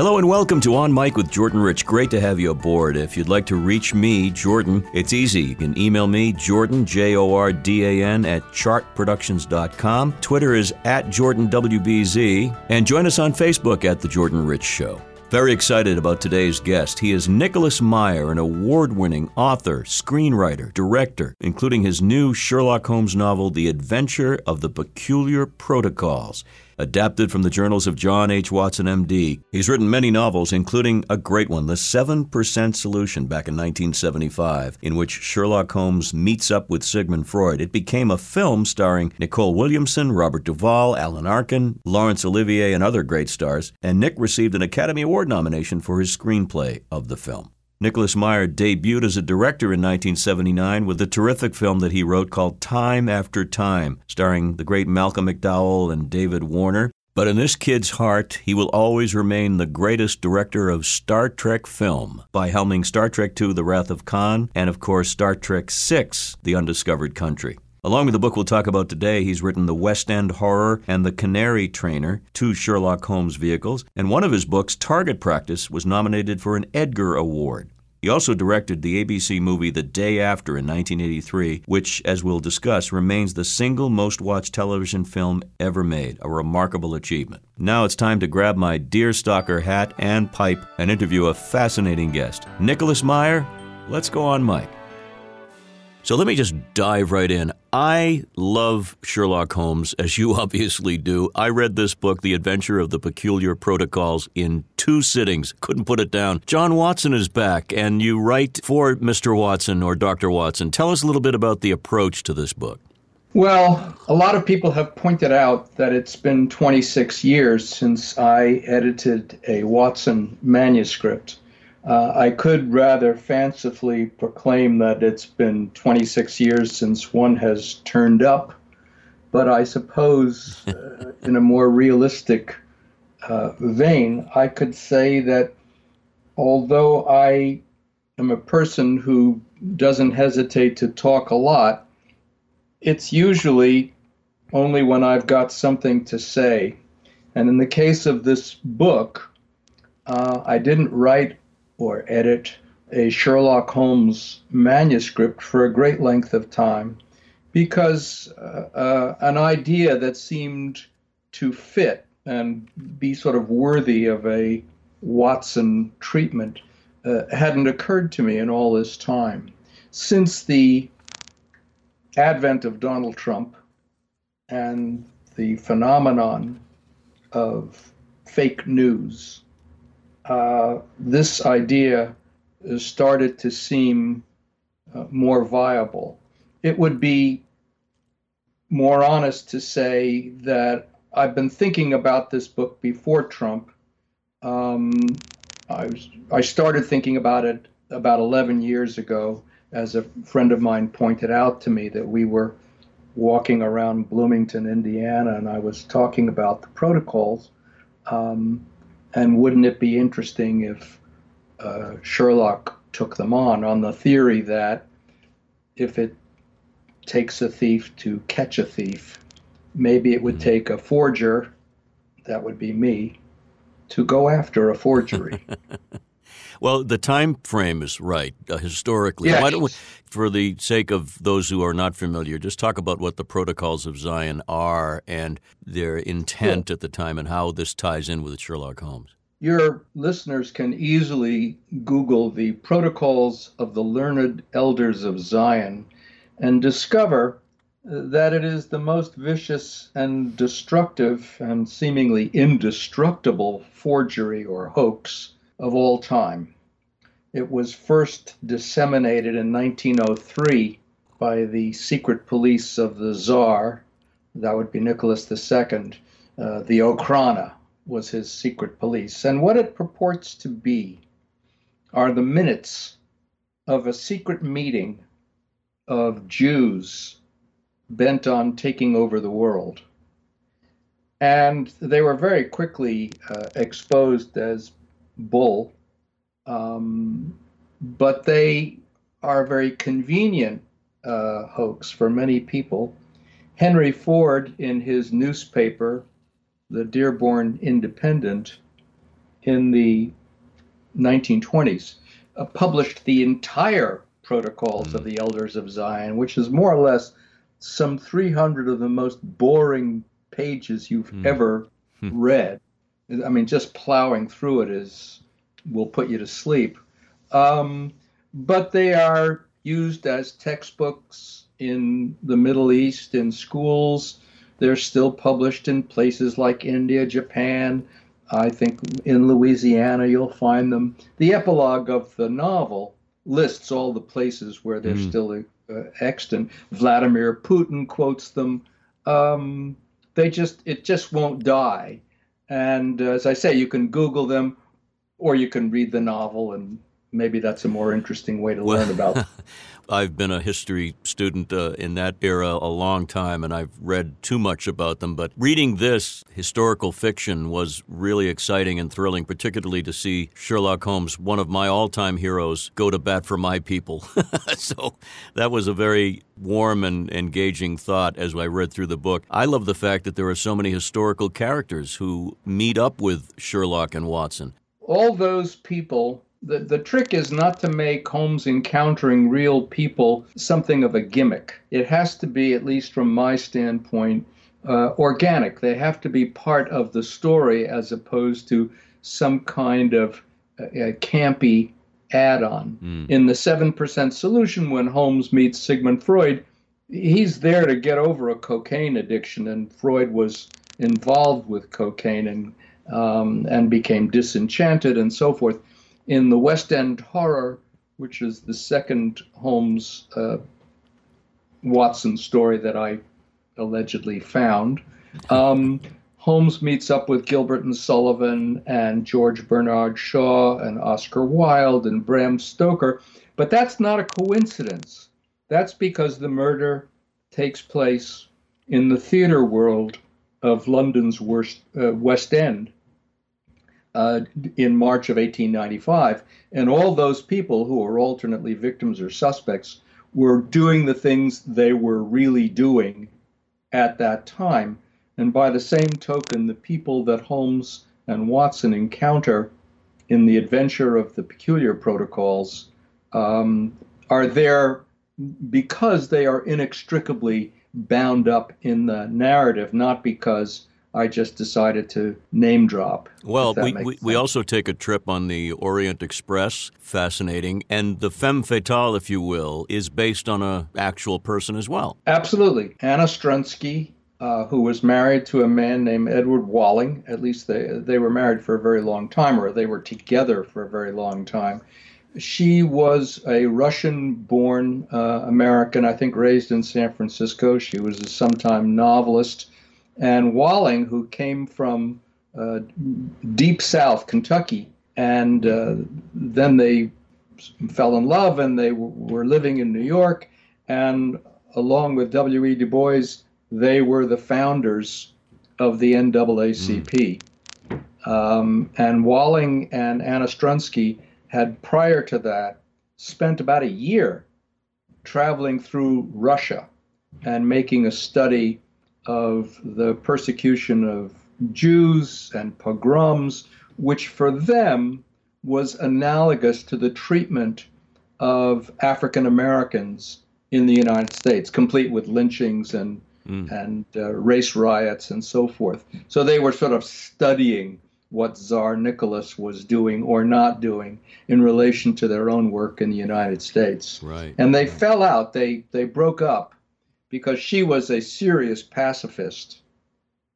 Hello and welcome to On Mic with Jordan Rich. Great to have you aboard. If you'd like to reach me, Jordan, it's easy. You can email me, Jordan, J O R D A N, at chartproductions.com. Twitter is at JordanWBZ. And join us on Facebook at The Jordan Rich Show. Very excited about today's guest. He is Nicholas Meyer, an award winning author, screenwriter, director, including his new Sherlock Holmes novel, The Adventure of the Peculiar Protocols adapted from the journals of John H. Watson, MD. He's written many novels, including a great one, The 7% Solution, back in 1975, in which Sherlock Holmes meets up with Sigmund Freud. It became a film starring Nicol Williamson, Robert Duvall, Alan Arkin, Laurence Olivier, and other great stars, and Nick received an Academy Award nomination for his screenplay of the film. Nicholas Meyer debuted as a director in 1979 with a terrific film that he wrote called Time After Time, starring the great Malcolm McDowell and David Warner. But in this kid's heart, he will always remain the greatest director of Star Trek film by helming Star Trek II The Wrath of Khan and, of course, Star Trek VI The Undiscovered Country. Along with the book we'll talk about today, he's written The West End Horror and The Canary Trainer, two Sherlock Holmes vehicles, and one of his books, Target Practice, was nominated for an Edgar Award. He also directed the ABC movie The Day After in 1983, which, as we'll discuss, remains the single most watched television film ever made, a remarkable achievement. Now it's time to grab my deer stalker hat and pipe and interview a fascinating guest. Nicholas Meyer, let's go on mic. So let me just dive right in. I love Sherlock Holmes, as you obviously do. I read this book, The Adventure of the Peculiar Protocols, in two sittings. Couldn't put it down. John Watson is back, and you write for Mr. Watson or Dr. Watson. Tell us a little bit about the approach to this book. Well, a lot of people have pointed out that it's been 26 years since I edited a Watson manuscript. Uh, I could rather fancifully proclaim that it's been 26 years since one has turned up, but I suppose uh, in a more realistic uh, vein, I could say that although I am a person who doesn't hesitate to talk a lot, it's usually only when I've got something to say. And in the case of this book, uh, I didn't write or edit a Sherlock Holmes manuscript for a great length of time because uh, uh, an idea that seemed to fit and be sort of worthy of a Watson treatment uh, hadn't occurred to me in all this time. Since the advent of Donald Trump and the phenomenon of fake news, uh, this idea started to seem uh, more viable. It would be more honest to say that I've been thinking about this book before Trump. Um, I, was, I started thinking about it about 11 years ago, as a friend of mine pointed out to me that we were walking around Bloomington, Indiana, and I was talking about the protocols. Um, and wouldn't it be interesting if uh, Sherlock took them on on the theory that if it takes a thief to catch a thief, maybe it would mm-hmm. take a forger, that would be me, to go after a forgery. well, the time frame is right uh, historically. Yes. Why don't we, for the sake of those who are not familiar, just talk about what the protocols of Zion are and their intent at the time and how this ties in with Sherlock Holmes? Your listeners can easily Google the Protocols of the Learned Elders of Zion and discover that it is the most vicious and destructive and seemingly indestructible forgery or hoax of all time. It was first disseminated in 1903 by the secret police of the Tsar, that would be Nicholas II, uh, the Okhrana was his secret police. And what it purports to be are the minutes of a secret meeting of Jews bent on taking over the world. And they were very quickly uh, exposed as bull, um, but they are a very convenient uh, hoax for many people. Henry Ford, in his newspaper, the Dearborn Independent, in the 1920s, uh, published the entire protocols mm. of the Elders of Zion, which is more or less some 300 of the most boring pages you've mm. ever hmm. read. I mean, just plowing through it is will put you to sleep. Um, but they are used as textbooks in the Middle East in schools. They're still published in places like India, Japan. I think in Louisiana you'll find them. The epilogue of the novel lists all the places where they're mm. still uh, extant. Vladimir Putin quotes them. Um, they just it just won't die. And uh, as I say, you can Google them, or you can read the novel and maybe that's a more interesting way to well, learn about. I've been a history student uh, in that era a long time, and I've read too much about them. But reading this historical fiction was really exciting and thrilling, particularly to see Sherlock Holmes, one of my all time heroes, go to bat for my people. so that was a very warm and engaging thought as I read through the book. I love the fact that there are so many historical characters who meet up with Sherlock and Watson. All those people the, the trick is not to make Holmes encountering real people something of a gimmick. It has to be, at least from my standpoint, uh, organic. They have to be part of the story as opposed to some kind of uh, campy add on. Mm. In the 7% solution, when Holmes meets Sigmund Freud, he's there to get over a cocaine addiction, and Freud was involved with cocaine and um, and became disenchanted and so forth in the West End Horror, which is the second Holmes uh, Watson story that I allegedly found, um, Holmes meets up with Gilbert and Sullivan and George Bernard Shaw and Oscar Wilde and Bram Stoker. But that's not a coincidence. That's because the murder takes place in the theater world of London's worst, uh, West End uh, in March of 1895. And all those people who were alternately victims or suspects were doing the things they were really doing at that time. And by the same token, the people that Holmes and Watson encounter in the adventure of the peculiar protocols um, are there because they are inextricably bound up in the narrative, not because I just decided to name drop. Well, we, we, we, also take a trip on the Orient Express, fascinating, and the femme fatale, if you will, is based on an actual person as well. Absolutely. Anna Strunsky, uh, who was married to a man named Edward Walling, at least they, they were married for a very long time, or they were together for a very long time. She was a Russian born uh, American, I think raised in San Francisco. She was a sometime novelist and Walling, who came from uh, deep South, Kentucky, and uh, then they fell in love and they w- were living in New York. And along with W.E. Du Bois, they were the founders of the NAACP. Mm. Um, and Walling and Anna Strunsky had, prior to that, spent about a year traveling through Russia and making a study of the persecution of Jews and pogroms, which for them was analogous to the treatment of African Americans in the United States, complete with lynchings and mm. and uh, race riots and so forth. So they were sort of studying what Tsar Nicholas was doing or not doing in relation to their own work in the United States. Right. And they right. fell out. They they broke up because she was a serious pacifist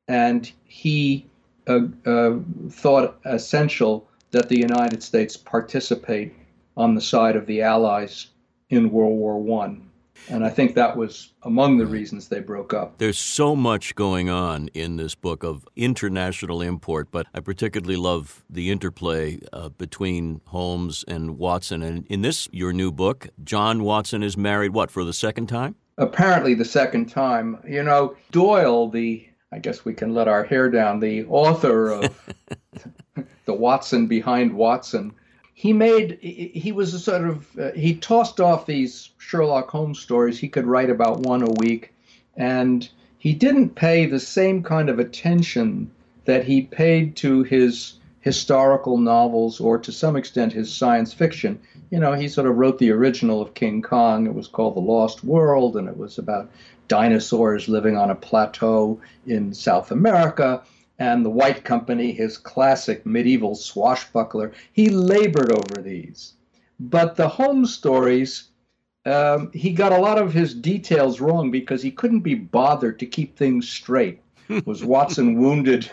and he uh, uh, thought essential that the United States participate on the side of the Allies in World War One. And I think that was among the reasons they broke up. There's so much going on in this book of international import, but I particularly love the interplay uh, between Holmes and Watson. And in this, your new book, John Watson is married, what, for the second time? Apparently the second time. You know, Doyle, the I guess we can let our hair down, the author of the Watson behind Watson. He made he was a sort of uh, he tossed off these Sherlock Holmes stories. He could write about one a week, and he didn't pay the same kind of attention that he paid to his historical novels or to some extent his science fiction. You know, he sort of wrote the original of King Kong. It was called The Lost World, and it was about dinosaurs living on a plateau in South America. And The White Company, his classic medieval swashbuckler, he labored over these. But the Holmes stories, um, he got a lot of his details wrong because he couldn't be bothered to keep things straight. Was Watson wounded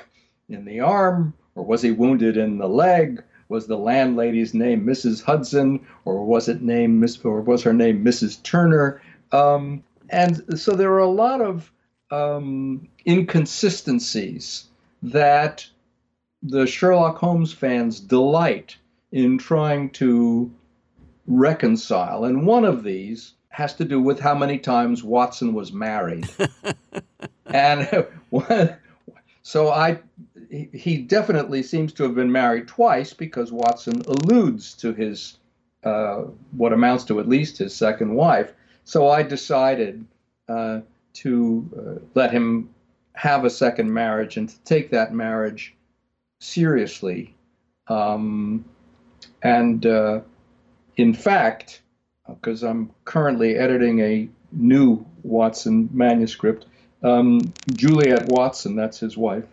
in the arm? Or was he wounded in the leg? Was the landlady's name Mrs. Hudson, or was it named Miss, or was her name Mrs. Turner? Um, and so there are a lot of um, inconsistencies that the Sherlock Holmes fans delight in trying to reconcile. And one of these has to do with how many times Watson was married. and so I he definitely seems to have been married twice because Watson alludes to his uh, what amounts to at least his second wife. So I decided uh, to uh, let him have a second marriage and to take that marriage seriously. Um, and uh, in fact, because I'm currently editing a new Watson manuscript, um, Juliet Watson, that's his wife,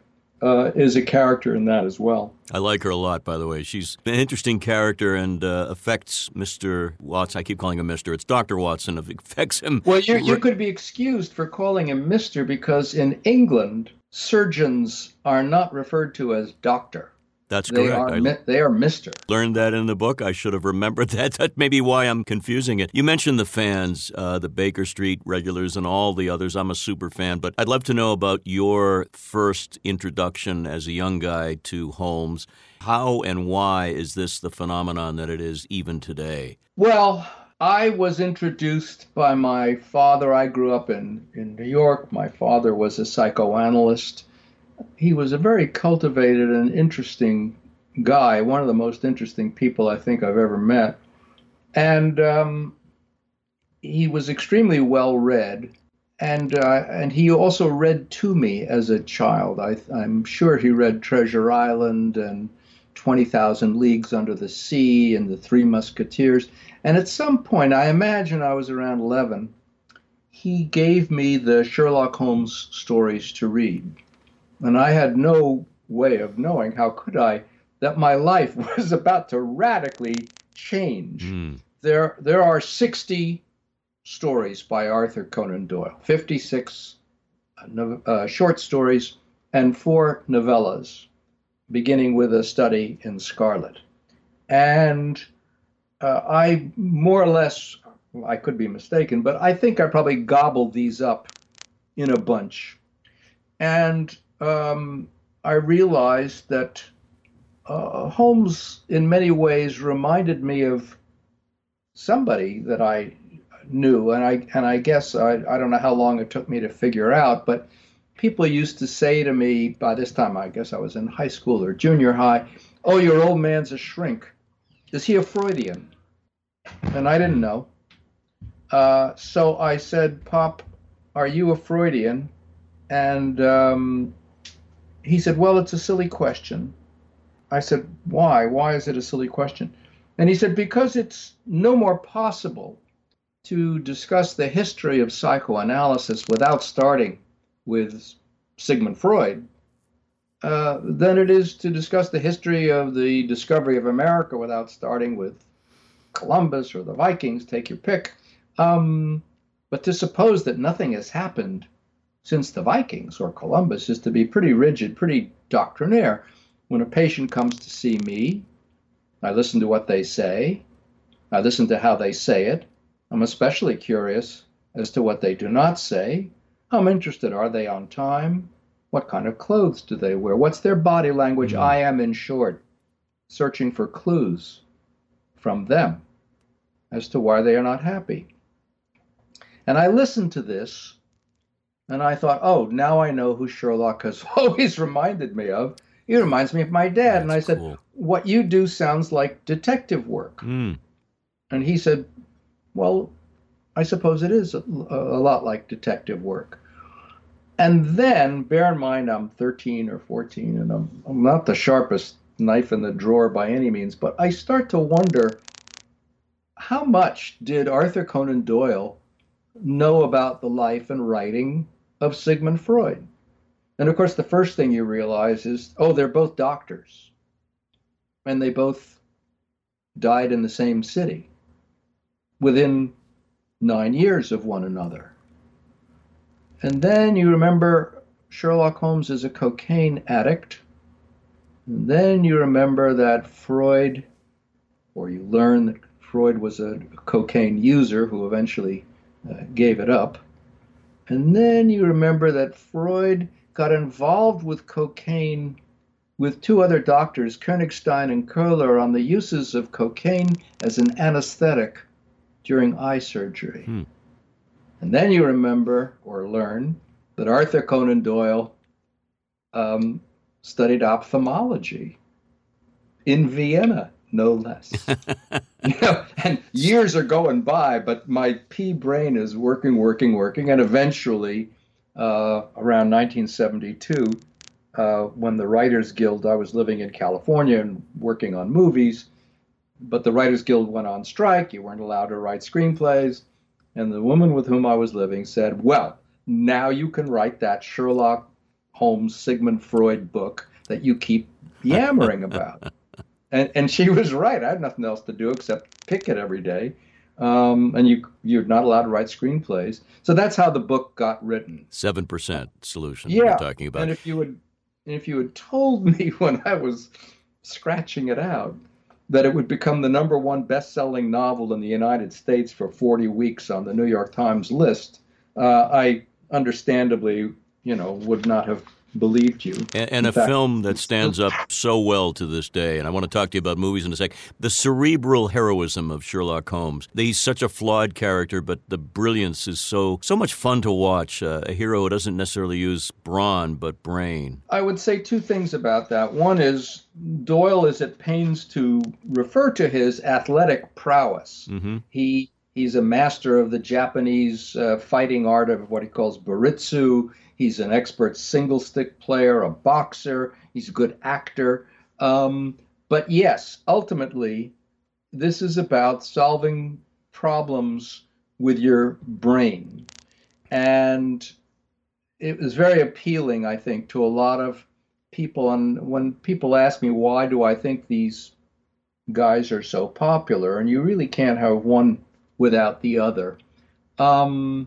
uh, is a character in that as well. I like her a lot, by the way. She's an interesting character and uh, affects Mr. Watson. I keep calling him Mr. It's Dr. Watson. It affects him. Well, you could be excused for calling him Mr. because in England, surgeons are not referred to as doctor. That's they correct. Are, I they are Mister. Learned that in the book. I should have remembered that. That may be why I'm confusing it. You mentioned the fans, uh, the Baker Street regulars, and all the others. I'm a super fan, but I'd love to know about your first introduction as a young guy to Holmes. How and why is this the phenomenon that it is even today? Well, I was introduced by my father. I grew up in, in New York. My father was a psychoanalyst he was a very cultivated and interesting guy, one of the most interesting people I think I've ever met. And um, he was extremely well read. And, uh, and he also read to me as a child. I, I'm sure he read Treasure Island and 20,000 Leagues Under the Sea and The Three Musketeers. And at some point, I imagine I was around 11, he gave me the Sherlock Holmes stories to read. And I had no way of knowing, how could I, that my life was about to radically change. Mm. There, there are 60 stories by Arthur Conan Doyle, 56 uh, uh, short stories, and four novellas, beginning with a study in Scarlet. And uh, I more or less, I could be mistaken, but I think I probably gobbled these up in a bunch. And um, I realized that uh, Holmes, in many ways, reminded me of somebody that I knew, and I and I guess I, I don't know how long it took me to figure out, but people used to say to me by this time, I guess I was in high school or junior high, "Oh, your old man's a shrink. Is he a Freudian?" And I didn't know. Uh, so I said, "Pop, are you a Freudian?" And um, he said, Well, it's a silly question. I said, Why? Why is it a silly question? And he said, Because it's no more possible to discuss the history of psychoanalysis without starting with Sigmund Freud uh, than it is to discuss the history of the discovery of America without starting with Columbus or the Vikings, take your pick. Um, but to suppose that nothing has happened since the Vikings or Columbus is to be pretty rigid, pretty doctrinaire. When a patient comes to see me, I listen to what they say, I listen to how they say it. I'm especially curious as to what they do not say. I'm interested are they on time? What kind of clothes do they wear? What's their body language? Mm-hmm. I am, in short, searching for clues from them as to why they are not happy. And I listen to this and I thought, oh, now I know who Sherlock has always reminded me of. He reminds me of my dad. That's and I said, cool. what you do sounds like detective work. Mm. And he said, well, I suppose it is a, a lot like detective work. And then, bear in mind, I'm 13 or 14, and I'm, I'm not the sharpest knife in the drawer by any means, but I start to wonder how much did Arthur Conan Doyle know about the life and writing of Sigmund Freud? And of course, the first thing you realize is oh, they're both doctors. And they both died in the same city within nine years of one another. And then you remember Sherlock Holmes is a cocaine addict. And then you remember that Freud, or you learn that Freud was a cocaine user who eventually uh, gave it up. And then you remember that Freud got involved with cocaine with two other doctors, Königstein and Koller, on the uses of cocaine as an anesthetic during eye surgery. Hmm. And then you remember or learn that Arthur Conan Doyle um, studied ophthalmology in Vienna, no less. you know, and years are going by, but my pea brain is working, working, working, and eventually, uh, around 1972, uh, when the Writers Guild, I was living in California and working on movies, but the Writers Guild went on strike. You weren't allowed to write screenplays. And the woman with whom I was living said, Well, now you can write that Sherlock Holmes Sigmund Freud book that you keep yammering about. and, and she was right. I had nothing else to do except pick it every day. Um, and you you're not allowed to write screenplays. So that's how the book got written. Seven percent solution. Yeah, you're talking about. And if you had if you had told me when I was scratching it out that it would become the number one best-selling novel in the United States for 40 weeks on the New York Times list, uh, I understandably, you know, would not have believed you. And, and a fact, film that stands up so well to this day. And I want to talk to you about movies in a sec. The cerebral heroism of Sherlock Holmes. He's such a flawed character, but the brilliance is so so much fun to watch. Uh, a hero who doesn't necessarily use brawn but brain. I would say two things about that. One is Doyle is at pains to refer to his athletic prowess. Mm-hmm. He He's a master of the Japanese uh, fighting art of what he calls baritsu. He's an expert single stick player, a boxer. He's a good actor. Um, but yes, ultimately, this is about solving problems with your brain. And it was very appealing, I think, to a lot of people. And when people ask me, why do I think these guys are so popular? And you really can't have one without the other. Um,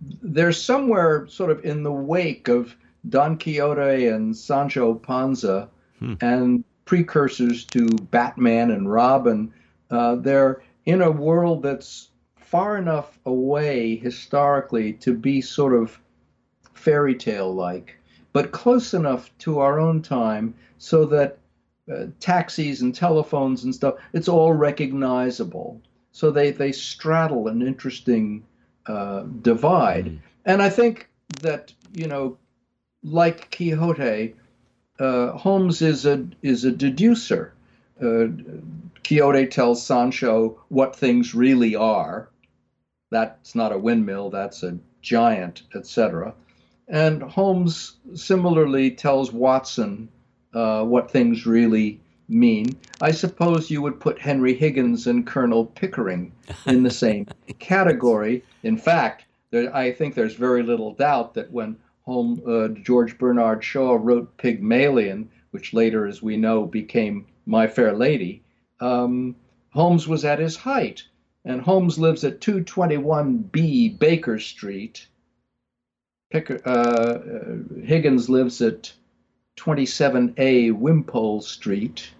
there's somewhere sort of in the wake of Don Quixote and Sancho Panza hmm. and precursors to Batman and Robin. Uh, they're in a world that's far enough away historically to be sort of fairy tale like, but close enough to our own time so that uh, taxis and telephones and stuff, it's all recognizable. So they, they straddle an interesting uh, divide. Mm. And I think that, you know, like Quixote, uh, Holmes is a is a deducer. Uh, Quixote tells Sancho what things really are. That's not a windmill. That's a giant, etc. And Holmes similarly tells Watson uh, what things really mean. I suppose you would put Henry Higgins and Colonel Pickering in the same category. In fact, there, I think there's very little doubt that when home, uh, George Bernard Shaw wrote Pygmalion, which later, as we know, became My Fair Lady, um, Holmes was at his height. And Holmes lives at 221B Baker Street. Picker, uh, uh, Higgins lives at 27A Wimpole Street.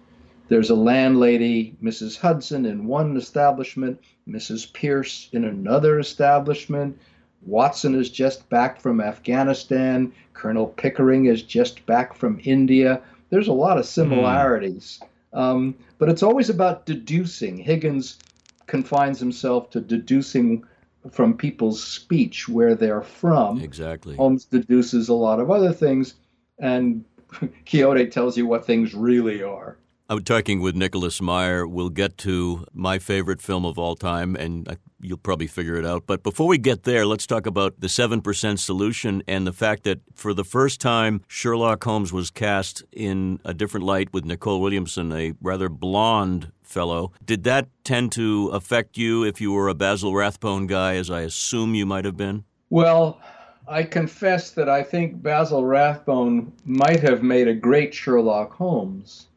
There's a landlady, Mrs. Hudson, in one establishment, Mrs. Pearce in another establishment. Watson is just back from Afghanistan. Colonel Pickering is just back from India. There's a lot of similarities. Mm. Um, but it's always about deducing. Higgins confines himself to deducing from people's speech where they're from. Exactly. Holmes deduces a lot of other things, and Quixote tells you what things really are. I'm talking with Nicholas Meyer. We'll get to my favorite film of all time, and you'll probably figure it out. But before we get there, let's talk about the 7% solution and the fact that for the first time, Sherlock Holmes was cast in a different light with Nicol Williamson, a rather blonde fellow. Did that tend to affect you if you were a Basil Rathbone guy, as I assume you might have been? Well, I confess that I think Basil Rathbone might have made a great Sherlock Holmes,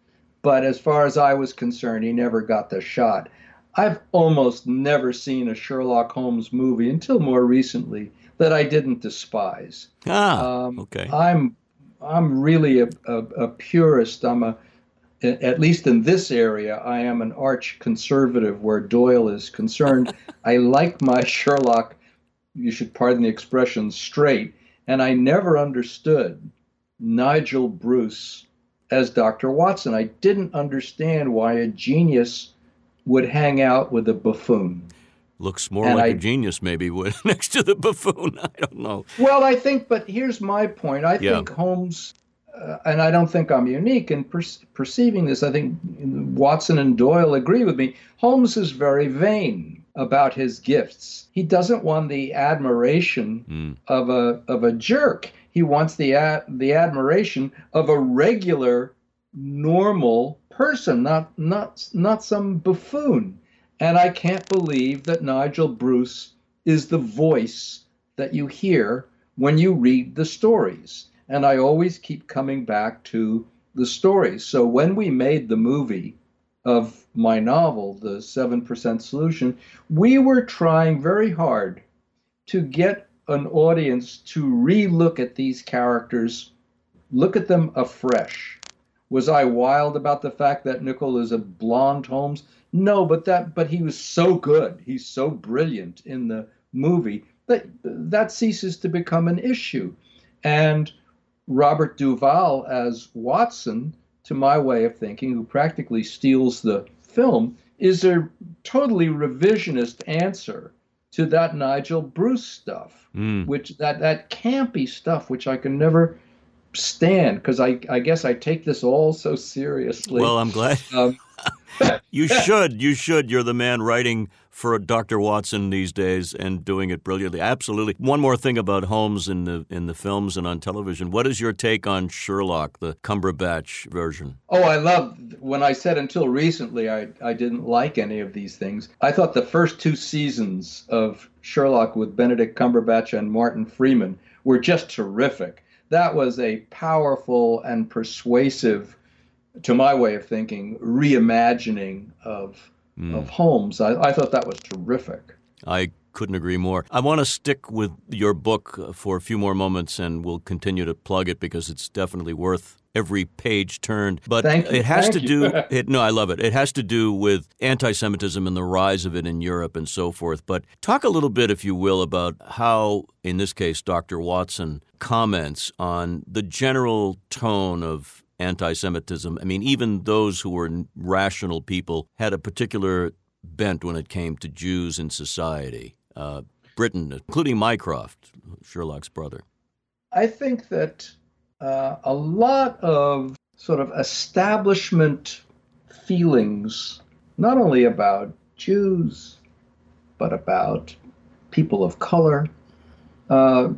but as far as I was concerned, he never got the shot. I've almost never seen a Sherlock Holmes movie until more recently that I didn't despise. Ah, um, okay. I'm I'm really a, a, a purist. I'm a at least in this area, I am an arch conservative where Doyle is concerned. I like my Sherlock you should pardon the expression, straight. And I never understood Nigel Bruce as Dr. Watson. I didn't understand why a genius would hang out with a buffoon. Looks more and like I, a genius, maybe, would next to the buffoon. I don't know. Well, I think, but here's my point. I yeah. think Holmes, uh, and I don't think I'm unique in per- perceiving this. I think Watson and Doyle agree with me. Holmes is very vain about his gifts. He doesn't want the admiration mm. of a of a jerk. He wants the ad, the admiration of a regular, normal person, not not not some buffoon. And I can't believe that Nigel Bruce is the voice that you hear when you read the stories. And I always keep coming back to the stories. So when we made the movie, of my novel, The 7% Solution, we were trying very hard to get an audience to relook at these characters, look at them afresh. Was I wild about the fact that Nicol is a blonde Holmes? No, but that but he was so good. He's so brilliant in the movie that that ceases to become an issue. And Robert Duvall as Watson to my way of thinking, who practically steals the film, is a totally revisionist answer to that Nigel Bruce stuff, mm. which that that campy stuff, which I can never stand because I I guess I take this all so seriously. Well, I'm glad. Um, you should. You should. You're the man writing for Dr. Watson these days and doing it brilliantly. Absolutely. One more thing about Holmes in the in the films and on television. What is your take on Sherlock, the Cumberbatch version? Oh, I love when I said until recently I, I didn't like any of these things. I thought the first two seasons of Sherlock with Benedict Cumberbatch and Martin Freeman were just terrific. That was a powerful and persuasive to my way of thinking, reimagining of mm. of Holmes. I, I thought that was terrific. I couldn't agree more. I want to stick with your book for a few more moments, and we'll continue to plug it because it's definitely worth every page turned. But it has Thank to do. it, no, I love it. It has to do with anti-Semitism and the rise of it in Europe and so forth. But talk a little bit, if you will, about how, in this case, Dr. Watson comments on the general tone of anti Semitism. I mean, even those who were rational people had a particular bent when it came to Jews in society. Uh, Britain, including Mycroft, Sherlock's brother. I think that uh, a lot of sort of establishment feelings, not only about Jews, but about people of color, uh,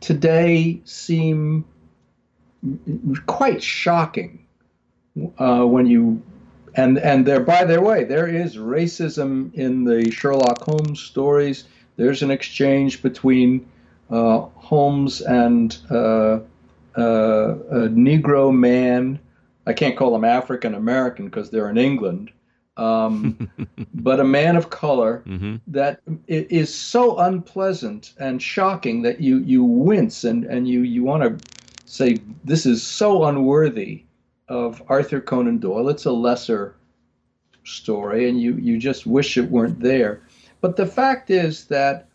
today seem quite shocking uh, when you and and there by the way there is racism in the Sherlock Holmes stories. There's an exchange between uh, Holmes and uh, uh a Negro man. I can't call him African American because they're in England. Um, but a man of color mm-hmm. that is so unpleasant and shocking that you you wince and and you you want to say this is so unworthy of Arthur Conan Doyle. It's a lesser story, and you you just wish it weren't there. But the fact is that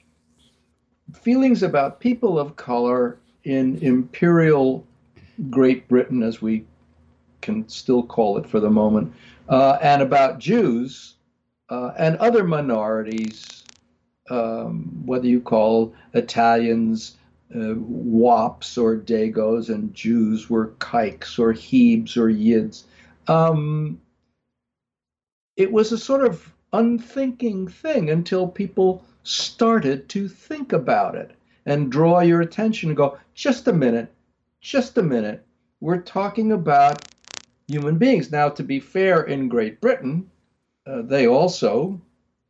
feelings about people of color in imperial Great Britain, as we can still call it for the moment, uh, and about Jews uh, and other minorities, um, whether you call Italians, uh, wops or dagos and Jews were kikes or hebes or yids. Um, it was a sort of unthinking thing until people started to think about it and draw your attention and go, just a minute, just a minute. We're talking about human beings. Now, to be fair, in Great Britain, uh, they also,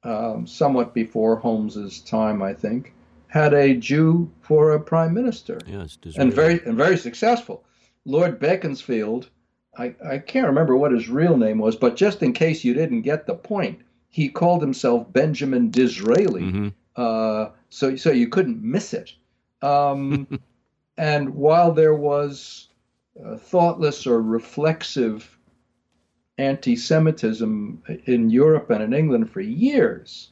um, somewhat before Holmes's time, I think, had a Jew for a prime minister. Yes, and very and very successful. Lord Beaconsfield, I, I can't remember what his real name was, but just in case you didn't get the point, he called himself Benjamin Disraeli. Mm-hmm. Uh, so so you couldn't miss it. Um, and while there was uh, thoughtless or reflexive anti-Semitism in Europe and in England for years,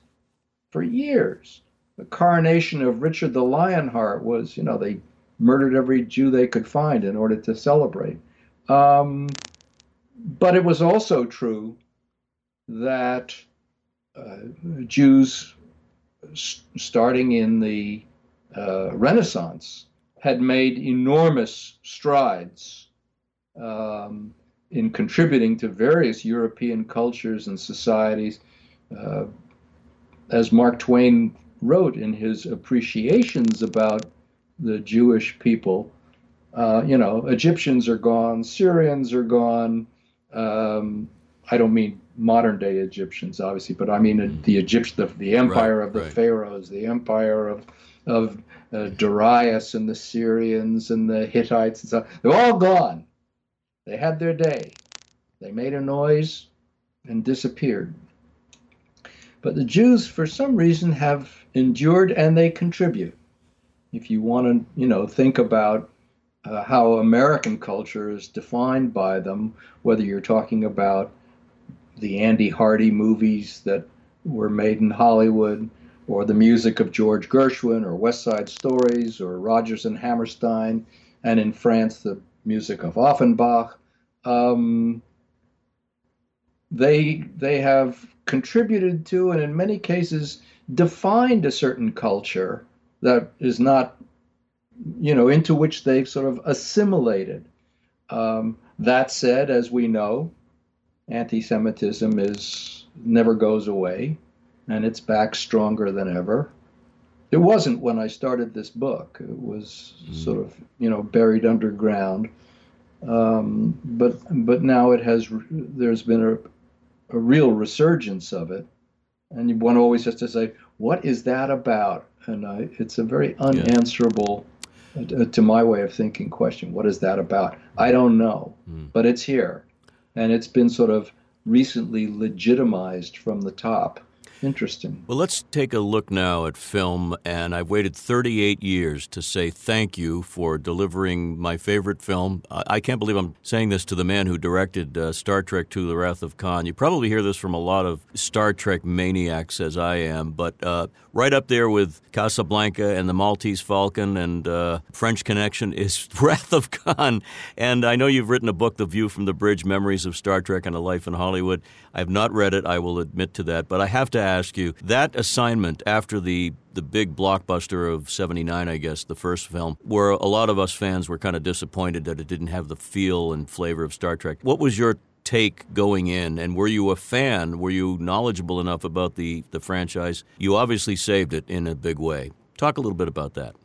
for years, the coronation of Richard the Lionheart was, you know, they murdered every Jew they could find in order to celebrate. Um, but it was also true that uh, Jews, starting in the uh, Renaissance, had made enormous strides um, in contributing to various European cultures and societies. Uh, as Mark Twain wrote in his appreciations about the Jewish people, uh, you know, Egyptians are gone, Syrians are gone. Um, I don't mean modern day Egyptians, obviously, but I mean mm. the Egypt, the, the empire right, of the right. pharaohs, the empire of of uh, Darius and the Syrians and the Hittites and so they're all gone. They had their day. They made a noise and disappeared. But the Jews, for some reason, have endured and they contribute. If you want to, you know, think about uh, how American culture is defined by them, whether you're talking about the Andy Hardy movies that were made in Hollywood, or the music of George Gershwin, or West Side Stories, or Rodgers and Hammerstein, and in France, the music of Offenbach. Um, they they have contributed to, and in many cases, defined a certain culture that is not, you know, into which they've sort of assimilated. Um, that said, as we know, anti-Semitism is never goes away, and it's back stronger than ever. It wasn't when I started this book. It was mm. sort of, you know, buried underground. Um, but but now it has. There's been a, a real resurgence of it, and one always has to say, "What is that about?" And I, it's a very unanswerable, yeah. uh, to my way of thinking, question. What is that about? I don't know, mm. but it's here, and it's been sort of recently legitimized from the top Interesting. Well, let's take a look now at film. And I've waited 38 years to say thank you for delivering my favorite film. I can't believe I'm saying this to the man who directed uh, Star Trek II The Wrath of Khan. You probably hear this from a lot of Star Trek maniacs, as I am, but uh, right up there with Casablanca and The Maltese Falcon and uh, French Connection is Wrath of Khan. And I know you've written a book, The View from the Bridge Memories of Star Trek and a Life in Hollywood. I have not read it, I will admit to that, but I have to ask ask you that assignment after the the big blockbuster of 79 i guess the first film where a lot of us fans were kind of disappointed that it didn't have the feel and flavor of star trek what was your take going in and were you a fan were you knowledgeable enough about the the franchise you obviously saved it in a big way talk a little bit about that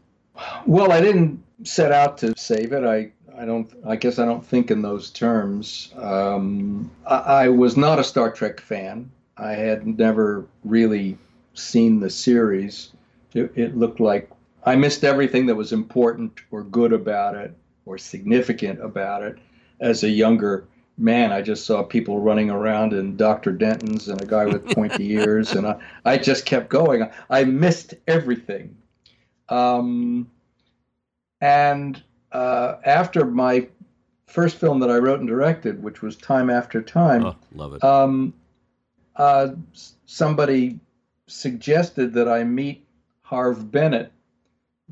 well i didn't set out to save it i I don't. I guess I don't think in those terms. Um, I, I, was not a Star Trek fan. I had never really seen the series. It, it, looked like I missed everything that was important or good about it or significant about it. As a younger man, I just saw people running around in Dr. Denton's and a guy with pointy ears, and I, I just kept going. I missed everything. Um, and uh, after my first film that I wrote and directed, which was Time After Time, oh, love it. Um, uh, somebody suggested that I meet Harve Bennett,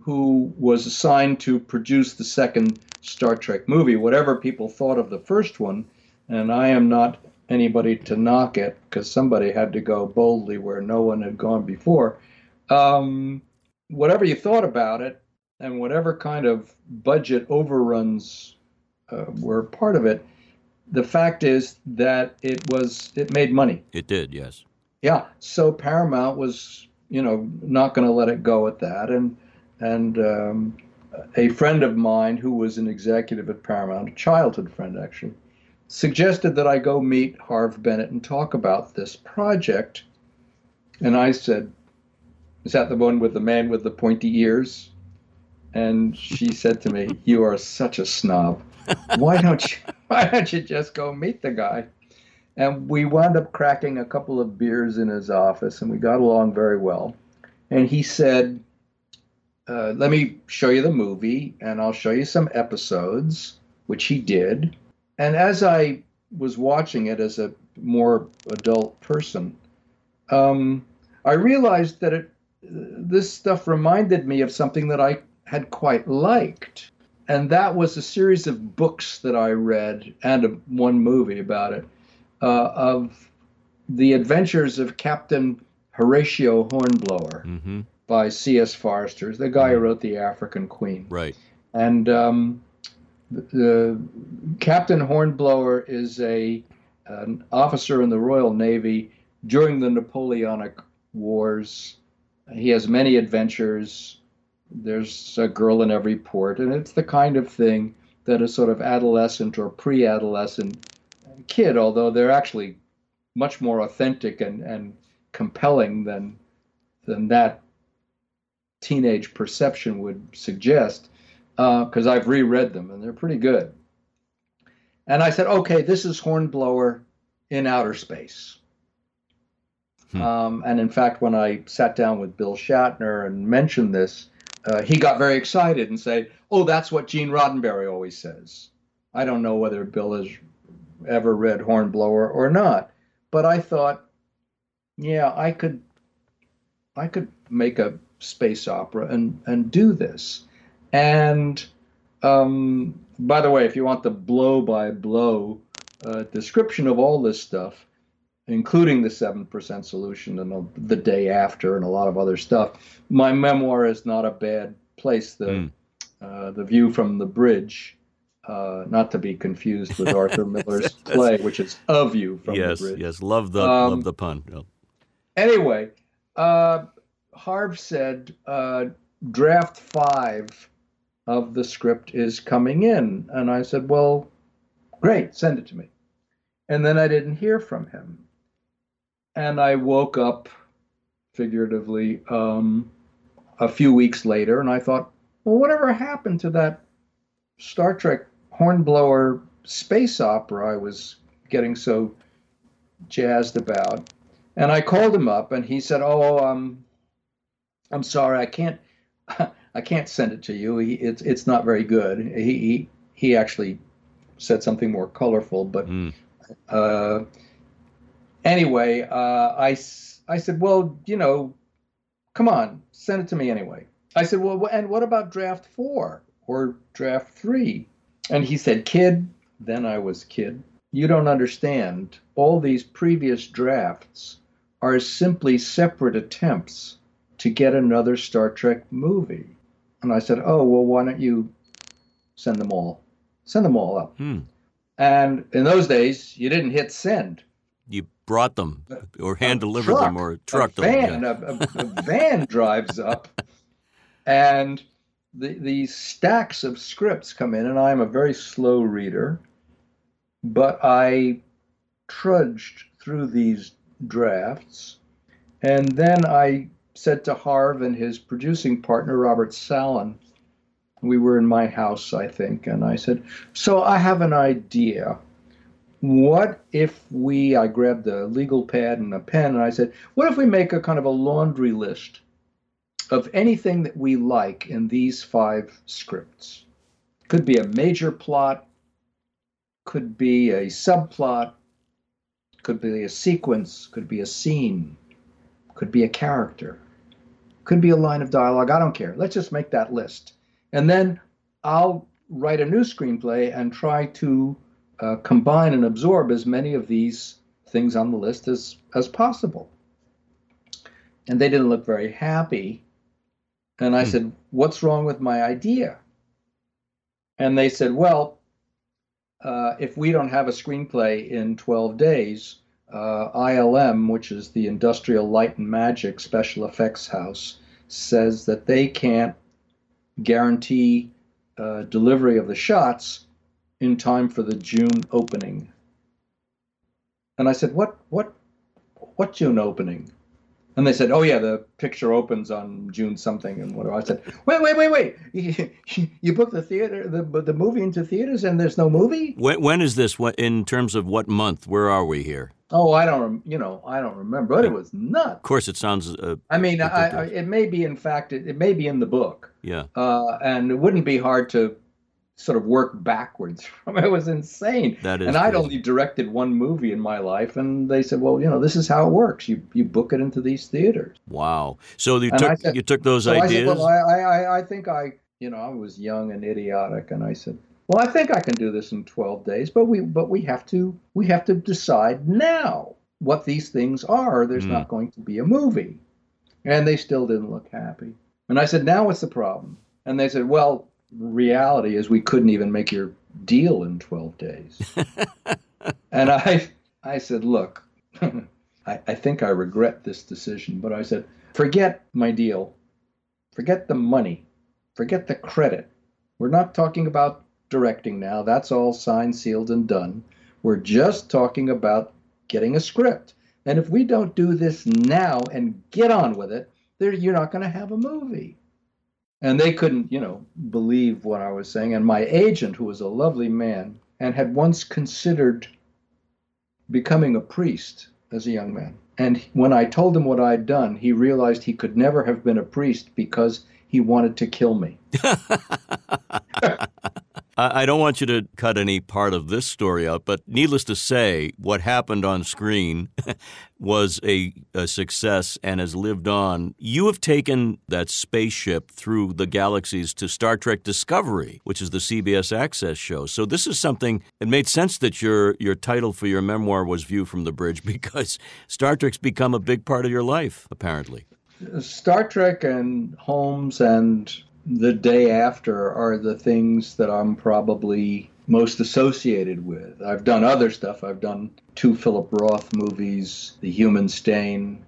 who was assigned to produce the second Star Trek movie, whatever people thought of the first one. And I am not anybody to knock it because somebody had to go boldly where no one had gone before. Um, whatever you thought about it, and whatever kind of budget overruns uh, were part of it, the fact is that it was it made money. It did, yes. Yeah. So Paramount was, you know, not going to let it go at that, and and um, a friend of mine who was an executive at Paramount, a childhood friend actually, suggested that I go meet Harve Bennett and talk about this project. And I said, Is that the one with the man with the pointy ears? And she said to me, You are such a snob. Why don't you why don't you just go meet the guy? And we wound up cracking a couple of beers in his office and we got along very well. And he said, uh, let me show you the movie and I'll show you some episodes, which he did. And as I was watching it as a more adult person, um, I realized that it, this stuff reminded me of something that I had quite liked. And that was a series of books that I read and a, one movie about it uh, of the adventures of Captain Horatio Hornblower. Mm-hmm by C.S. Forester, the guy who mm-hmm. wrote The African Queen. Right. And um, the, the, Captain Hornblower is a an officer in the Royal Navy during the Napoleonic Wars. He has many adventures. There's a girl in every port, and it's the kind of thing that a sort of adolescent or pre-adolescent kid, although they're actually much more authentic and, and compelling than than that teenage perception would suggest, because uh, I've reread them and they're pretty good. And I said, okay, this is Hornblower in outer space. Hmm. Um, and in fact, when I sat down with Bill Shatner and mentioned this, uh, he got very excited and said, "Oh, that's what Gene Roddenberry always says." I don't know whether Bill has ever read Hornblower or not, but I thought, yeah, I could, I could make a space opera and and do this. And um, by the way, if you want the blow by blow uh, description of all this stuff, including the seven percent solution and the day after and a lot of other stuff, my memoir is not a bad place. The mm. uh, the view from the bridge. Uh, not to be confused with Arthur Miller's play, which is a view from yes, the bridge. Yes, love the um, love the pun. Anyway, uh, Harve said uh, draft five of the script is coming in. And I said, well, great, send it to me. And then I didn't hear from him. And I woke up, figuratively, um, a few weeks later, and I thought, well, whatever happened to that Star Trek hornblower space opera I was getting so jazzed about? And I called him up, and he said, oh, um, I'm sorry, I can't. I can't send it to you. He, it's it's not very good. He he, he actually said something more colorful, but mm. uh, anyway, uh, I I said, well, you know, come on, send it to me anyway. I said, well, and what about draft four or draft three? And he said, kid. Then I was kid. You don't understand. All these previous drafts are simply separate attempts to get another Star Trek movie. And I said, Oh, well, why don't you send them all? Send them all up. Hmm. And in those days, you didn't hit send. You brought them or hand delivered them or trucked a van, them. Yeah. A, a, a van drives up and the, these stacks of scripts come in, and I'm a very slow reader, but I trudged through these drafts, and then I said to Harve and his producing partner, Robert Sallin, we were in my house, I think, and I said, So I have an idea. What if we, I grabbed a legal pad and a pen, and I said, What if we make a kind of a laundry list of anything that we like in these five scripts? Could be a major plot, could be a subplot, could be a sequence, could be a scene, could be a character could be a line of dialogue. I don't care. Let's just make that list. And then I'll write a new screenplay and try to uh, combine and absorb as many of these things on the list as, as possible. And they didn't look very happy. And I hmm. said, What's wrong with my idea? And they said, Well, uh, if we don't have a screenplay in 12 days, uh, ILM, which is the Industrial Light and Magic Special Effects House, says that they can't guarantee uh, delivery of the shots in time for the June opening. And I said, "What? What? What June opening?" And they said, "Oh yeah, the picture opens on June something and whatever." I said, "Wait, wait, wait, wait! You, booked the theater, the the movie into theaters, and there's no movie." When, when is this? What in terms of what month? Where are we here? Oh, I don't, you know, I don't remember, but it was nuts. Of course, it sounds. Uh, I mean, I, I, it may be, in fact, it, it may be in the book. Yeah. Uh, and it wouldn't be hard to sort of work backwards from it. Was insane. That is and I'd crazy. only directed one movie in my life, and they said, "Well, you know, this is how it works. You you book it into these theaters." Wow. So you And took said- you took those So I ideas. said, "Well, I, I I think I, you know, I was young and idiotic, and I said." Well, I think I can do this in 12 days, but we but we have to we have to decide now what these things are. There's Hmm. not going to be a movie. And they still didn't look happy. And I said, "Now what's the problem?" And they said, "Well, reality is we couldn't even make your deal in 12 days." and I I said, "Look, I, I think I regret this decision, but I said, forget my deal. Forget the money. Forget the credit. We're not talking about directing now. That's all signed, sealed, and done. We're just talking about getting a script. And if we don't do this now and get on with it, there you're not going to have a movie. And they couldn't, you know, believe what I was saying. And my agent, who was a lovely man and had once considered becoming a priest as a young man. And when I told him what I'd done, he realized he could never have been a priest because he wanted to kill me. I, don't want you to cut any part of this story out, but needless to say, what happened on screen was a, a success and has lived on. You have taken that spaceship through the galaxies to Star Trek Discovery, which is the CBS Access show. So this is something. It made sense that your your title for your memoir was "View from the Bridge" because Star Trek's become a big part of your life, apparently. Star Trek and Holmes and the day after are the things that I'm probably most associated with. I've done other stuff. I've done two Philip Roth movies, The Human Stain,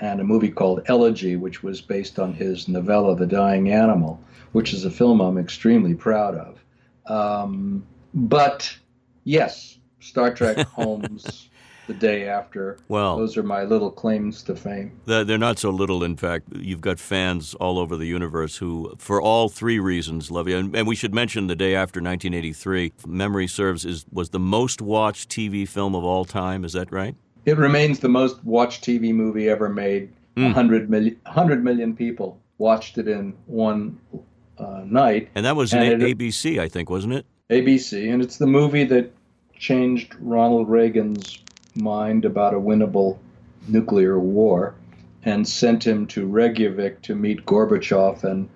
and a movie called Elegy, which was based on his novella, The Dying Animal, which is a film I'm extremely proud of. Um, but yes, Star Trek, Holmes, The Day After. Well, Those are my little claims to fame. They're they're not so little, in fact. You've got fans all over the universe who, for all three reasons, love you. And, and we should mention the day after 1983, memory serves, is was the most watched TV film of all time. Is that right? It remains the most watched TV movie ever made. A 100 million, 100 million people watched it in one uh, night. And that was And an it- ABC, I think, wasn't it? ABC, and it's the movie that changed Ronald Reagan's mind about a winnable nuclear war and sent him to Reykjavik to meet Gorbachev and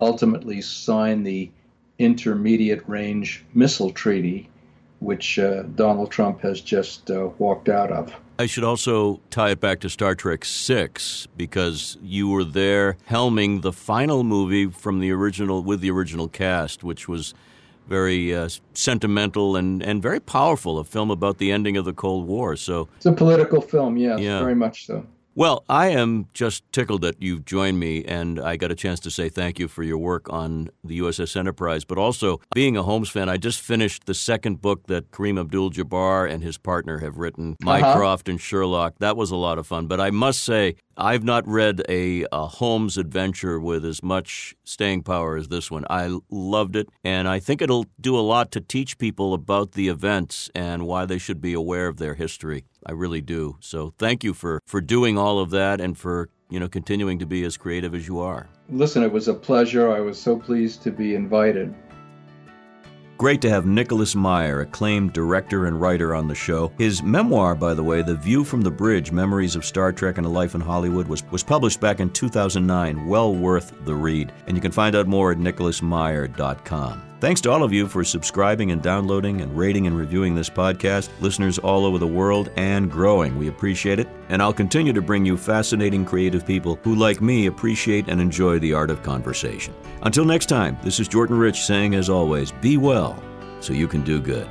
ultimately sign the Intermediate Range Missile Treaty, which uh, Donald Trump has just uh, walked out of. I should also tie it back to Star Trek Six because you were there helming the final movie from the original with the original cast, which was very uh, sentimental and, and very powerful. A film about the ending of the Cold War. So It's a political film, yes, Yeah. very much so. Well, I am just tickled that you've joined me, and I got a chance to say thank you for your work on the USS Enterprise. But also, being a Holmes fan, I just finished the second book that Kareem Abdul Jabbar and his partner have written, Mycroft and Sherlock. That was a lot of fun. But I must say, I've not read a, a Holmes adventure with as much staying power as this one. I loved it, and I think it'll do a lot to teach people about the events and why they should be aware of their history. I really do. So thank you for, for doing all of that and for you know continuing to be as creative as you are. Listen, it was a pleasure. I was so pleased to be invited. Great to have Nicholas Meyer, acclaimed director and writer, on the show. His memoir, by the way, The View from the Bridge Memories of Star Trek and a Life in Hollywood, was, was published back in 2009. Well worth the read. And you can find out more at nicholasmeyer.com. Thanks to all of you for subscribing and downloading and rating and reviewing this podcast. Listeners all over the world and growing. We appreciate it. And I'll continue to bring you fascinating creative people who, like me, appreciate and enjoy the art of conversation. Until next time, this is Jordan Rich saying, as always, be well so you can do good.